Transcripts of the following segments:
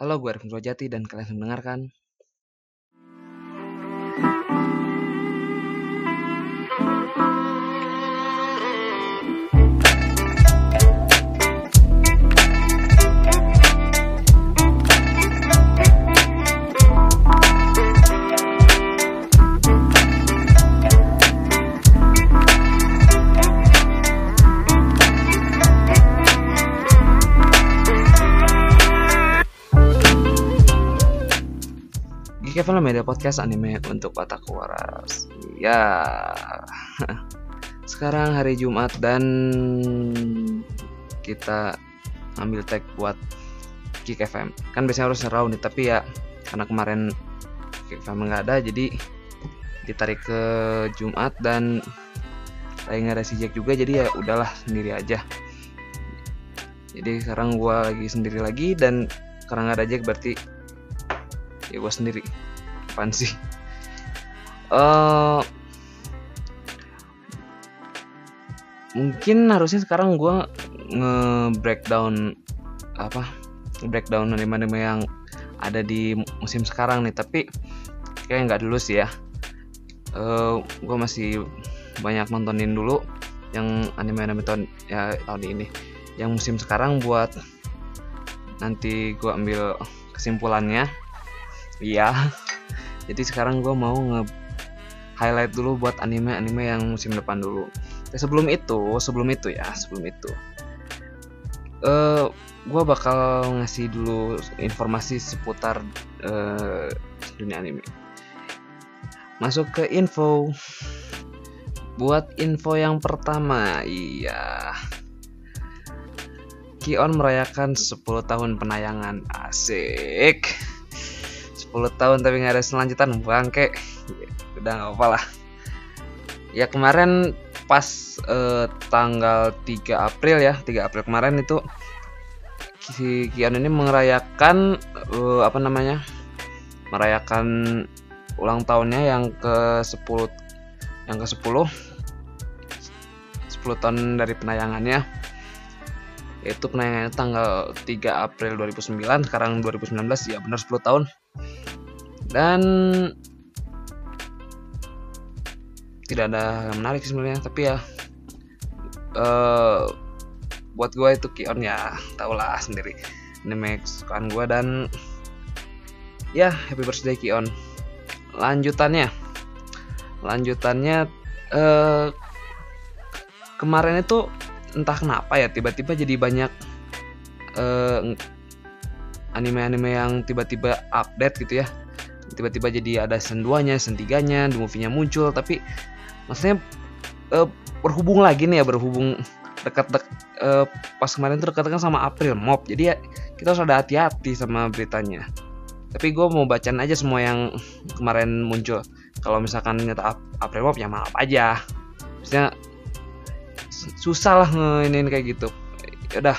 Halo, gue Arifin Rojati dan kalian mendengarkan Film Media Podcast anime untuk otak waras. Ya, sekarang hari Jumat dan kita ambil tag buat Geek FM. Kan biasanya harus raw nih, tapi ya karena kemarin Geek FM nggak ada, jadi ditarik ke Jumat dan lagi ada si Jack juga, jadi ya udahlah sendiri aja. Jadi sekarang gua lagi sendiri lagi dan karena nggak ada Jack berarti ya gue sendiri apaan sih? Uh, mungkin harusnya sekarang gue nge breakdown apa breakdown anime-anime yang ada di musim sekarang nih tapi kayak nggak dulu sih ya. Uh, gue masih banyak nontonin dulu yang anime-anime tahun ya tahun ini. Yang musim sekarang buat nanti gue ambil kesimpulannya. Iya. Jadi sekarang gue mau nge highlight dulu buat anime-anime yang musim depan dulu. Ya, sebelum itu, sebelum itu ya, sebelum itu, uh, gue bakal ngasih dulu informasi seputar uh, dunia anime. Masuk ke info. Buat info yang pertama, iya. Kion merayakan 10 tahun penayangan. Asik. 10 tahun tapi nggak ada selanjutan bangke. Udah nggak apa lah. Ya kemarin pas eh, tanggal 3 April ya 3 April kemarin itu si Kion ini merayakan eh, apa namanya merayakan ulang tahunnya yang ke 10 yang ke 10 10 tahun dari penayangannya. Yaitu penayangannya tanggal 3 April 2009 sekarang 2019 ya benar 10 tahun dan tidak ada yang menarik sebenarnya tapi ya uh, buat gue itu Kion ya tau lah sendiri. Anime kesukaan gue dan ya happy birthday Kion. Lanjutannya lanjutannya uh, kemarin itu entah kenapa ya tiba-tiba jadi banyak uh, anime-anime yang tiba-tiba update gitu ya. Tiba-tiba jadi ada season 2 nya season 3 nya the movie-nya muncul tapi maksudnya uh, berhubung lagi nih ya berhubung dekat-dekat uh, pas kemarin tuh dekat sama April Mop. Jadi ya kita harus ada hati-hati sama beritanya. Tapi gue mau bacaan aja semua yang kemarin muncul. Kalau misalkan nyata April Mop ya maaf aja. Maksudnya susah lah ngeinin kayak gitu. Ya udah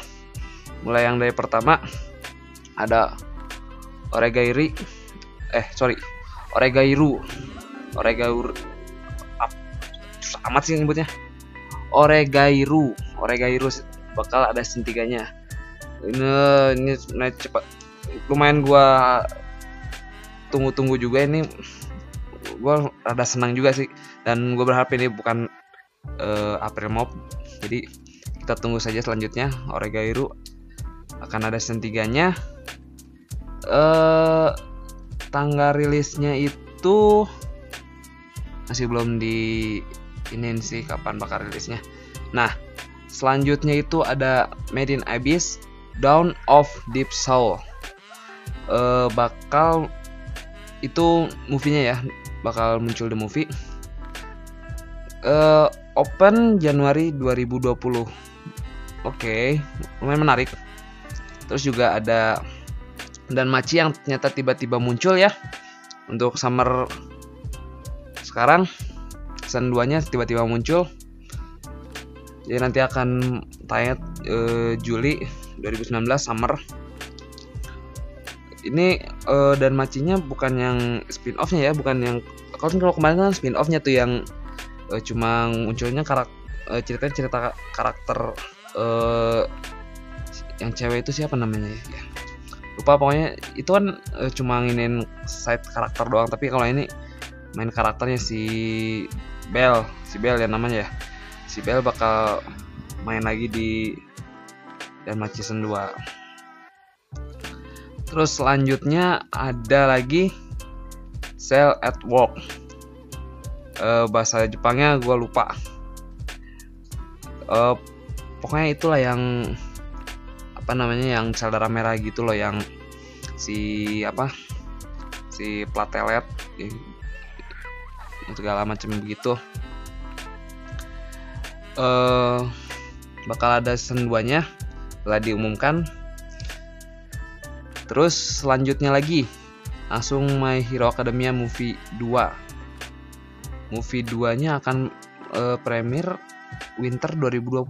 mulai yang dari pertama ada Oregairi. Eh sorry. Oregairu. Susah amat sih nyebutnya. Oregairu. Oregairu bakal ada sentiganya ini ini naik cepat. Lumayan gua tunggu-tunggu juga ini. Gua rada senang juga sih. Dan gue berharap ini bukan uh, April Mop. Jadi kita tunggu saja selanjutnya. Oregairu akan ada season 3 nya uh, tanggal rilisnya itu masih belum di ini sih kapan bakal rilisnya. Nah, selanjutnya itu ada Made in Abyss Dawn of Deep Soul. Uh, bakal itu movie-nya ya, bakal muncul di movie. Uh, open Januari 2020. Oke, okay, lumayan menarik. Terus juga ada dan Maci yang ternyata tiba-tiba muncul ya. Untuk summer sekarang season 2 nya tiba-tiba muncul. Jadi nanti akan tayang uh, Juli 2019 summer. Ini uh, dan macinya bukan yang spin offnya ya bukan yang kalau kalau kemarin kan spin offnya tuh yang uh, cuma munculnya karakter uh, cerita cerita karakter uh, yang cewek itu siapa namanya ya? Lupa pokoknya itu kan uh, cuma nginin side karakter doang tapi kalau ini main karakternya si Bell si Bell ya namanya ya. Si Bell bakal main lagi di Denmark Season 2 terus selanjutnya ada lagi Cell at Work uh, bahasa Jepangnya gue lupa. Uh, pokoknya itulah yang apa namanya yang sel darah merah gitu loh yang si apa si platelet segala macam begitu uh, bakal ada season 2 nya telah diumumkan. Terus selanjutnya lagi langsung My Hero Academia Movie 2 movie 2 nya akan uh, premier winter 2020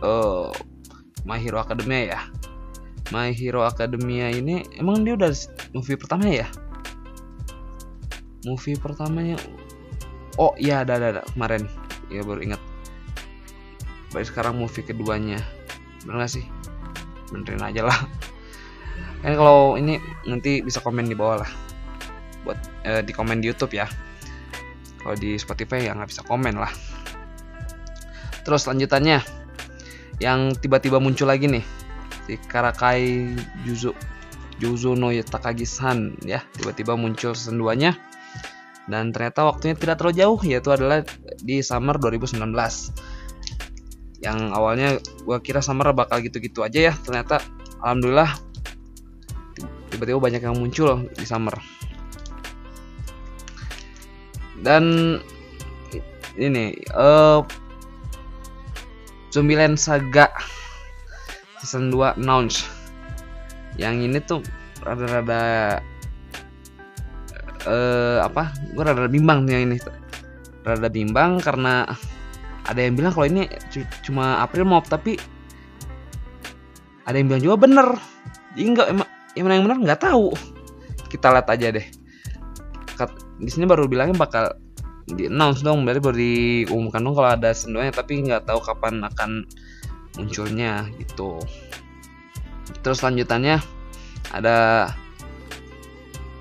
uh, My Hero Academia ya? My Hero Academia ini emang dia udah movie pertama ya? Movie pertamanya oh iya ada ada, ada. kemarin. Ya baru ingat. Baru sekarang movie keduanya. Bener gak sih? Benerin aja lah. Kan kalau ini nanti bisa komen di bawah lah. Buat eh, di komen di YouTube ya. Kalau di Spotify ya nggak bisa komen lah. Terus lanjutannya yang tiba-tiba muncul lagi nih. Si Karakai Juzo Juzo no Takagi-san ya. Tiba-tiba muncul season 2 nya dan ternyata waktunya tidak terlalu jauh yaitu adalah di summer 2019 yang awalnya gue kira summer bakal gitu-gitu aja ya. Ternyata alhamdulillah tiba-tiba banyak yang muncul di summer. Dan ini uh, Zombieland Saga season 2 announce yang ini tuh rada-rada uh, apa? Gue rada bimbang nih yang ini. Rada bimbang karena ada yang bilang kalau ini cuma April Mop tapi ada yang bilang juga bener. Jadi enggak emang yang mana yang benar nggak tahu. Kita lihat aja deh. Di sini baru bilangnya bakal di announce dong berarti baru diumumkan dong kalau ada sendonya tapi nggak tahu kapan akan munculnya gitu. Terus lanjutannya ada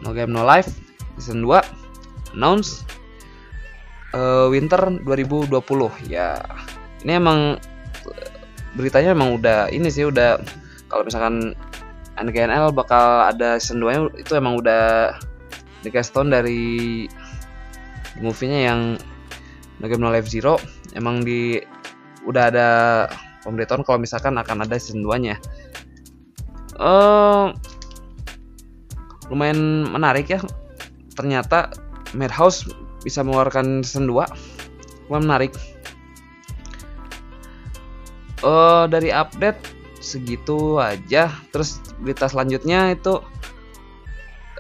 No Game No Life season 2 announce uh, winter 2020 ya ini emang beritanya emang udah ini sih udah kalau misalkan NKNL bakal ada season 2 nya itu emang udah dikasih dari movie-nya yang No Game No Life Zero emang di udah ada pemberitahuan kalau misalkan akan ada season 2 nya uh, lumayan menarik ya. Ternyata Madhouse bisa mengeluarkan season 2 lumayan menarik. Uh, dari update segitu aja. Terus berita selanjutnya itu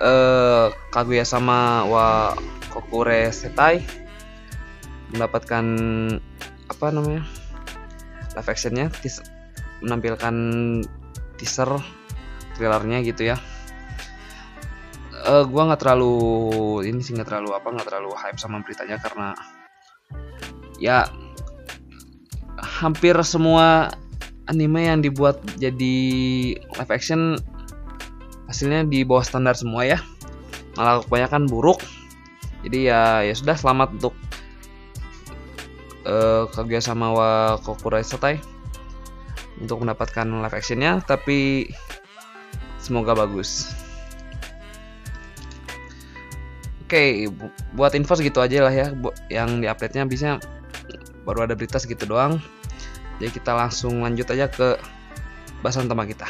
uh, Kaguya sama wa Kokure Setai mendapatkan apa namanya live actionnya menampilkan teaser trailernya gitu ya. Uh, gue nggak terlalu ini sih nggak terlalu apa nggak terlalu hype sama beritanya karena ya hampir semua anime yang dibuat jadi live action hasilnya di bawah standar semua ya. Malah kebanyakan buruk jadi ya ya sudah selamat untuk uh, Kaguya sama wa Kokura Setai untuk mendapatkan live actionnya tapi semoga bagus Oke, buat info segitu aja lah ya. Yang di update-nya bisa baru ada berita segitu doang. Jadi kita langsung lanjut aja ke bahasan utama kita.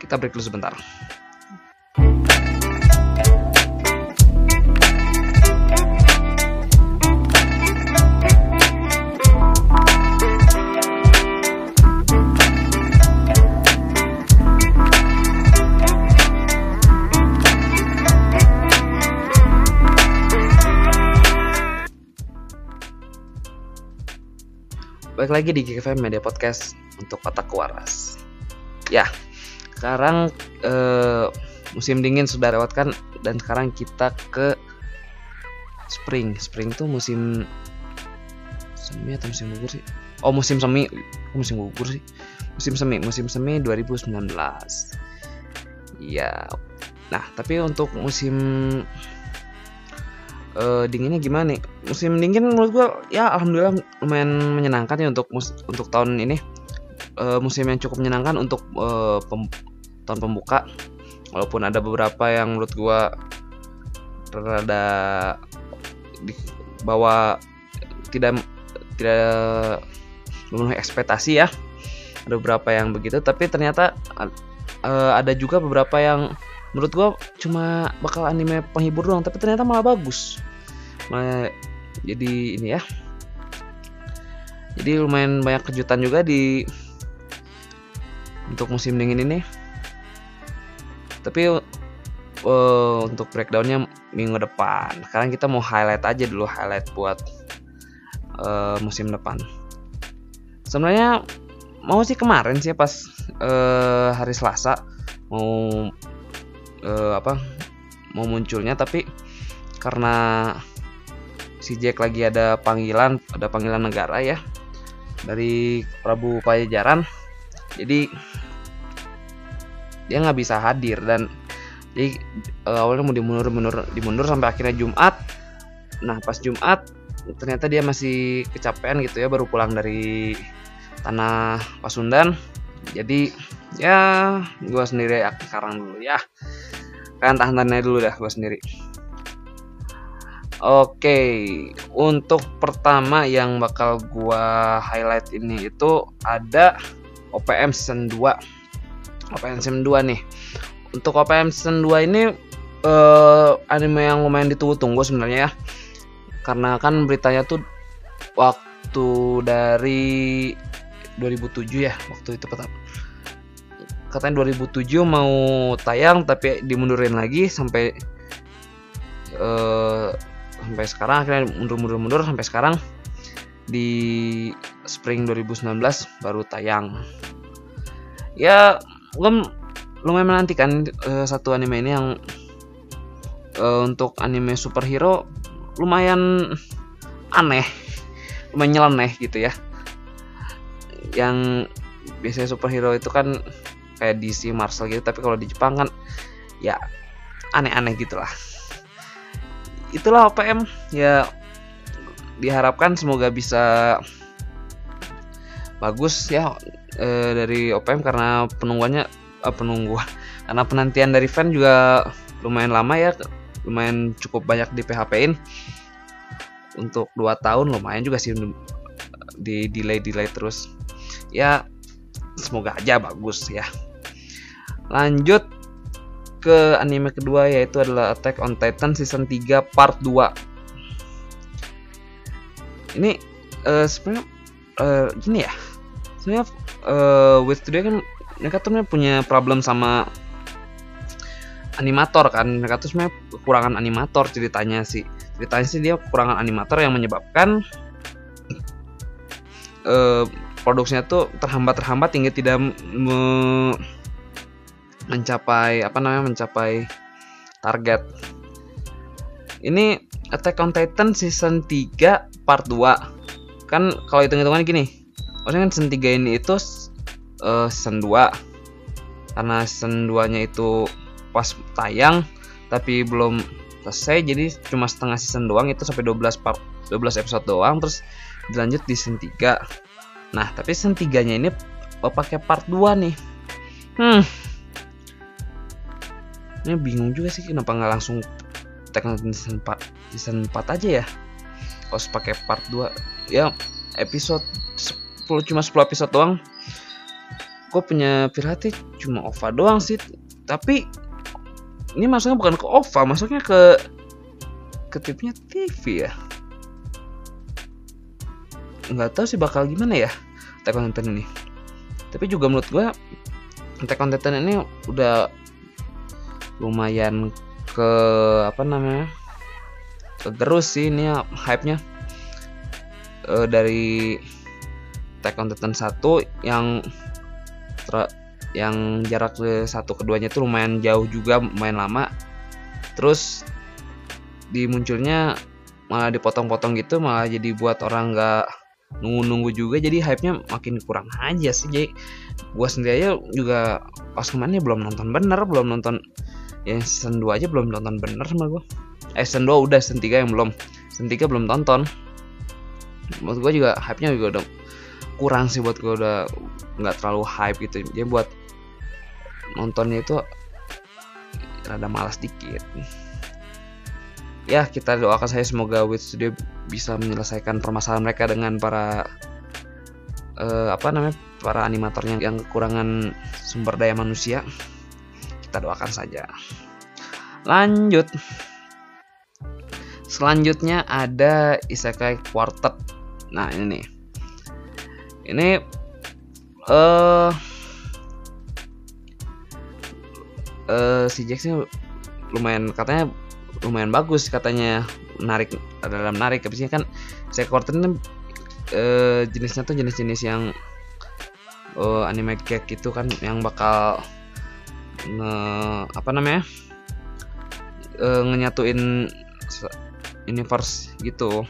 Kita break dulu sebentar. Balik lagi di GKFM Media Podcast untuk kotak waras. Ya, sekarang eh, musim dingin sudah lewatkan dan sekarang kita ke spring. Spring tuh musim semi atau musim gugur sih? oh musim semi musim gugur sih musim semi musim semi 2019 ya nah tapi untuk musim uh, dinginnya gimana nih? Musim dingin menurut gua ya alhamdulillah lumayan menyenangkan ya untuk mus untuk tahun ini. Uh, musim yang cukup menyenangkan untuk uh, pem tahun pembuka. Walaupun ada beberapa yang menurut gua rada di bawah tidak tidak memenuhi ekspektasi ya. Ada beberapa yang begitu tapi ternyata uh, ada juga beberapa yang menurut gua cuma bakal anime penghibur doang tapi ternyata malah bagus malah jadi ini ya. Jadi lumayan banyak kejutan juga di untuk musim dingin ini. Tapi uh, untuk breakdownnya minggu depan. Sekarang kita mau highlight aja dulu highlight buat uh, musim depan. Sebenarnya mau sih kemarin sih pas uh, hari Selasa mau uh, apa mau munculnya tapi karena si Jack lagi ada panggilan ada panggilan negara ya dari Prabu Pajajaran. Jadi dia nggak bisa hadir dan jadi uh, awalnya mau dimundur mundur dimundur sampai akhirnya Jumat. Nah pas Jumat ternyata dia masih kecapean gitu ya baru pulang dari tanah Pasundan. Jadi ya gue sendiri sekarang dulu ya. Kan tahan dulu dah gue sendiri Oke, untuk pertama yang bakal gua highlight ini itu ada OPM season 2. OPM season 2 nih. Untuk OPM season 2 ini uh, anime yang lumayan ditunggu-tunggu sebenarnya ya. Karena kan beritanya tuh waktu dari 2007 ya, waktu itu pertama katanya 2007 mau tayang tapi dimundurin lagi sampai uh, sampai sekarang akhirnya mundur-mundur-mundur sampai sekarang di spring 2019 baru tayang. Ya gue lumayan menantikan uh, satu anime ini yang uh, untuk anime superhero lumayan aneh lumayan nyeleneh gitu ya. Yang biasanya superhero itu kan kayak DC Marvel gitu tapi kalau di Jepang kan ya aneh-aneh gitulah itulah OPM ya diharapkan semoga bisa bagus ya e, dari OPM karena penungguannya eh, penunggu karena penantian dari fan juga lumayan lama ya lumayan cukup banyak di PHP-in untuk 2 tahun lumayan juga sih di delay delay terus. Ya semoga aja bagus ya. Lanjut ke anime kedua yaitu adalah Attack on Titan season 3 part 2. Ini uh, sebenarnya uh, gini ya. Sebenarnya uh, with today kan mereka tuh punya problem sama animator kan. Mereka tuh sebenarnya kekurangan animator ceritanya sih. Ceritanya sih dia kekurangan animator yang menyebabkan uh, produksinya tuh terhambat-terhambat hingga tidak me mencapai apa namanya mencapai target. Ini Attack on Titan season 3 part 2. Kan kalau hitung-hitungan gini. Maksudnya kan season 3 ini itu uh, season 2. Karena season 2-nya itu pas tayang tapi belum selesai jadi cuma setengah season doang itu sampai 12 part 12 episode doang terus dilanjut di season 3. Nah, tapi season 3-nya ini pakai part 2 nih. Hmm, ini bingung juga sih kenapa nggak langsung teknologi season 4 season 4 aja ya? Harus pakai part 2 ya episode 10 cuma 10 episode doang. Gue punya pirate cuma OVA doang sih. Tapi ini masuknya bukan ke OVA masuknya ke ke tipnya TV ya. Nggak tahu sih bakal gimana ya Attack ini. Tapi juga menurut gue Attack ini udah lumayan ke apa namanya terus sih ini ya, hype-nya. E, dari Attack on Titan 1 yang ter, yang jarak ke satu keduanya itu lumayan jauh juga lumayan lama. Terus dimunculnya malah dipotong-potong gitu malah jadi buat orang nggak nunggu-nunggu juga jadi hype-nya makin kurang aja sih jadi gua sendiri aja juga pas kemarin belum nonton. Bener belum nonton yang season 2 aja belum nonton bener sama gua. Eh season 2 udah season 3 yang belum. Season 3 belum tonton menurut gua juga hype-nya juga udah kurang sih buat gua udah nggak terlalu hype gitu. Jadi buat nontonnya itu rada malas dikit. Ya kita doakan saya semoga Wit Studio bisa menyelesaikan permasalahan mereka dengan para uh, apa namanya para animatornya yang kekurangan sumber daya manusia kita doakan saja. Lanjut. Selanjutnya ada Isekai Quartet. Nah ini nih. Ini eh uh, uh, si Jack sih lumayan katanya lumayan bagus katanya. Menarik dalam menarik. Habisnya kan saya quarter ini uh, jenisnya tuh jenis-jenis yang uh, anime cake itu kan yang bakal nge apa namanya uh, ngenyatuin universe gitu.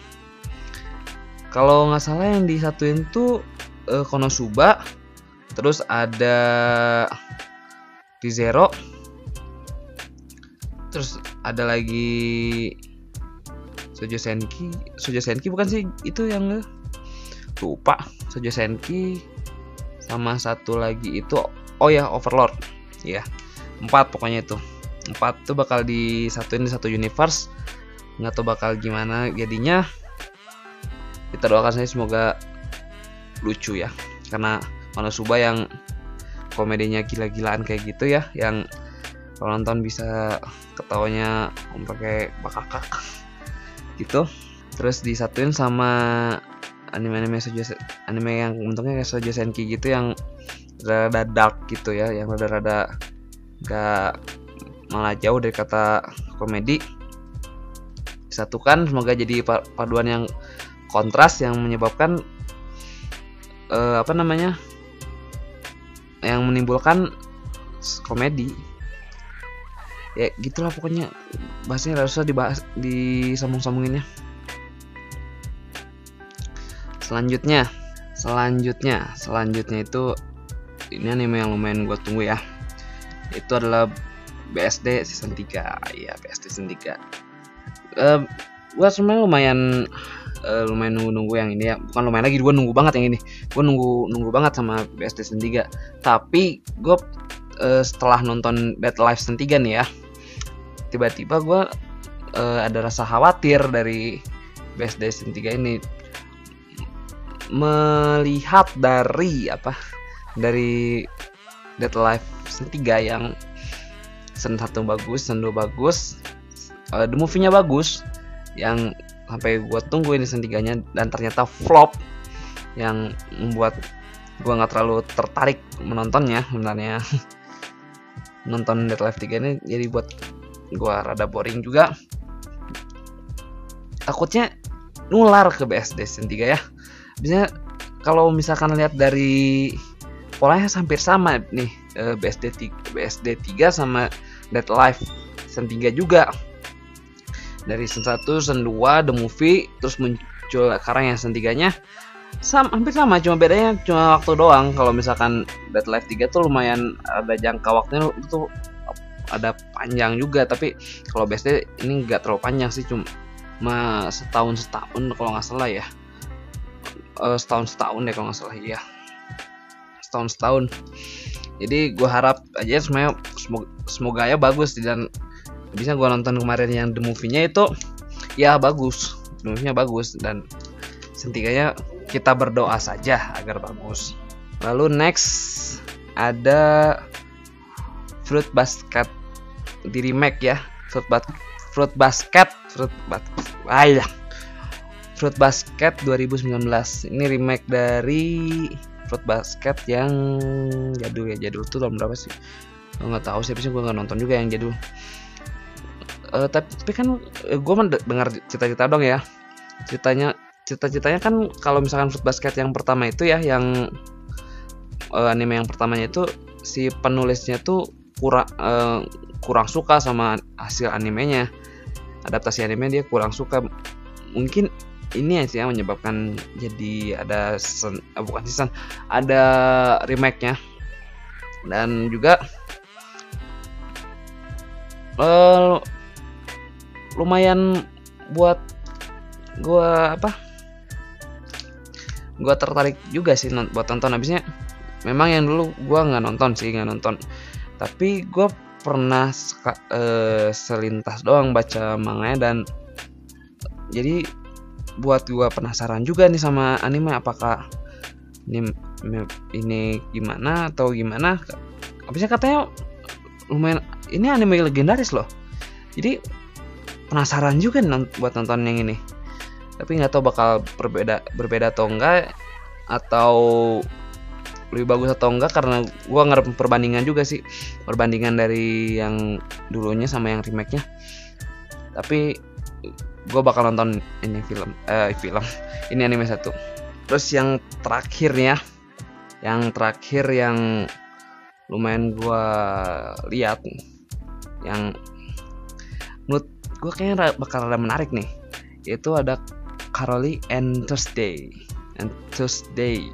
Kalau nggak salah yang disatuin tuh uh, Konosuba terus ada di Zero terus ada lagi Sojo Senki. Sojo Senki bukan sih itu yang lupa. Sojo Senki sama satu lagi itu oh ya Overlord. Ya empat pokoknya itu. Empat tuh bakal disatuin di satu universe. Nggak tahu bakal gimana jadinya. Kita doakan saya semoga lucu ya. Karena Manosuba yang komedinya gila-gilaan kayak gitu ya yang kalau nonton bisa ketawanya pakai bakakak. Gitu. Terus disatuin sama anime-anime anime yang bentuknya kayak sojo senki gitu yang rada dark gitu ya yang rada-rada gak malah jauh dari kata komedi. Disatukan semoga jadi paduan yang kontras yang menyebabkan uh, apa namanya yang menimbulkan komedi. Ya gitulah pokoknya. Bahasnya harusnya dibahas disambung-sambunginnya. Selanjutnya selanjutnya selanjutnya itu ini anime yang lumayan gue tunggu ya itu adalah BSD season 3 ya BSD season 3 uh, gue sebenarnya lumayan uh, lumayan nunggu-nunggu yang ini ya. Bukan lumayan lagi gue nunggu banget yang ini. Gue nunggu nunggu banget sama BSD season 3 tapi gue uh, setelah nonton Dead Life season 3 nih ya tiba-tiba gue uh, ada rasa khawatir dari BSD season 3 ini. Melihat dari apa dari Dead Life season 3 yang season 1 bagus, season 2 bagus, uh, the movie-nya bagus yang sampai gue tunggu ini season 3 nya dan ternyata flop yang membuat gue nggak terlalu tertarik menontonnya sebenarnya. Nonton Dead Life 3 ini jadi buat gua rada boring juga. Takutnya nular ke BSD season 3 ya. Biasanya kalau misalkan lihat dari polanya hampir sama nih eh, BSD 3, BSD 3 sama Dead Life season 3 juga. Dari season 1 season 2 The Movie terus muncul sekarang yang season 3 nya sama hampir sama cuma bedanya cuma waktu doang. Kalau misalkan Dead Life 3 tuh lumayan ada jangka waktunya itu ada panjang juga. Tapi kalau BSD ini nggak terlalu panjang sih cuma setahun setahun kalau nggak salah ya. Uh, setahun setahun ya kalau nggak salah ya setahun setahun. Jadi gue harap aja semuanya semoga, semoga ya bagus. Dan bisa gue nonton kemarin yang the movie-nya itu ya bagus. The movie-nya bagus. Dan sentikanya kita berdoa saja agar bagus. Lalu next ada fruit basket di remake ya. Fruit bas fruit basket fruit basket ah ya fruit basket 2019 ini remake dari fruit basket yang jadul ya. Jadul tuh tahun berapa sih? Nggak tahu sih gue nggak nonton juga yang jadul. Uh, tapi kan uh, eh, gue dengar cerita-cerita dong ya. Ceritanya cerita-ceritanya kan kalau misalkan fruit basket yang pertama itu ya yang uh, anime yang pertamanya itu si penulisnya tuh kurang uh, kurang suka sama hasil animenya. Adaptasi anime dia kurang suka. Mungkin ini sih yang menyebabkan jadi ada season, eh, bukan season, ada remake-nya. Dan juga uh, lumayan buat gua apa? Gua tertarik juga sih buat tonton habisnya. Memang yang dulu gua nggak nonton sih, nggak nonton. Tapi gua pernah uh, selintas doang baca manganya dan jadi buat gua penasaran juga nih sama anime apakah ini ini gimana atau gimana? Habisnya katanya lumayan ini anime legendaris loh. Jadi penasaran juga nih buat nonton yang ini. Tapi nggak tahu bakal berbeda berbeda atau enggak atau lebih bagus atau enggak karena gua ngerep perbandingan juga sih. Perbandingan dari yang dulunya sama yang remake nya tapi gue bakal nonton ini film eh film. Ini anime satu. Terus yang terakhirnya yang terakhir yang lumayan gue lihat. Yang menurut gue kayaknya bakal ada menarik nih. Yaitu ada Carly and Thursday. And Thursday.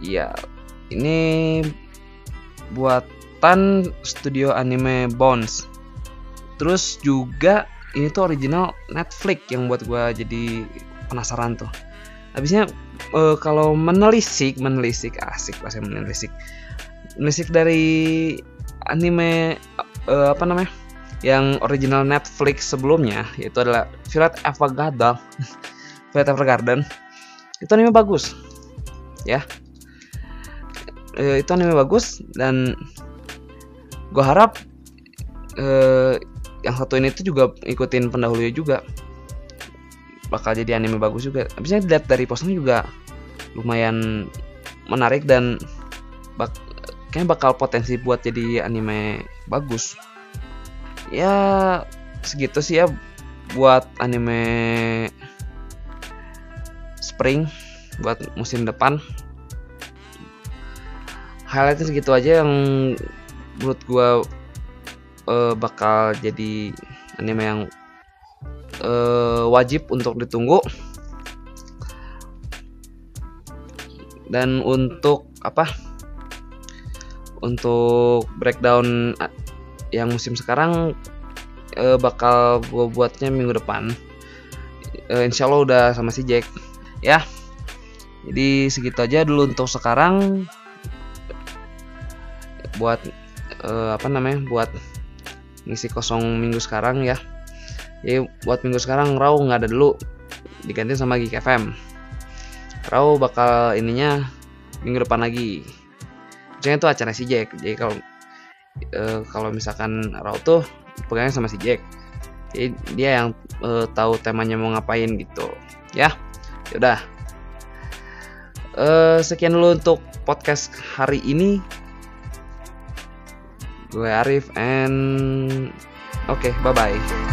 Ya ini buatan studio anime Bones. Terus juga ini tuh original Netflix yang buat gue jadi penasaran tuh. Habisnya uh, kalau menelisik menelisik asik bahasa menelisik. Menelisik dari anime uh, apa namanya yang original Netflix sebelumnya yaitu adalah Violet Evergarden Violet Evergarden itu anime bagus ya. Uh, itu anime bagus dan gue harap uh, yang satu ini tuh juga ikutin pendahulunya juga. Bakal jadi anime bagus juga. Habisnya dilihat dari posternya juga lumayan menarik dan bak kayaknya bakal potensi buat jadi anime bagus. Ya segitu sih ya buat anime spring buat musim depan. Highlightnya segitu aja yang menurut gue uh, bakal jadi anime yang uh, wajib untuk ditunggu. Dan untuk apa? Untuk breakdown yang musim sekarang uh, bakal gue buatnya minggu depan. Uh, insya Allah udah sama si Jack. Ya. Jadi segitu aja dulu untuk sekarang. Buat uh, apa namanya? Buat ngisi kosong minggu sekarang ya. Jadi buat minggu sekarang Raw nggak ada dulu. Diganti sama Geek FM Raw bakal ininya minggu depan lagi. Misalnya itu acara si Jack. Jadi kalau uh, kalau misalkan Raw tuh pegangnya sama si Jack. Jadi dia yang uh, tahu temanya mau ngapain gitu. Ya udah uh, sekian dulu untuk podcast hari ini gue Arif and oke okay, bye bye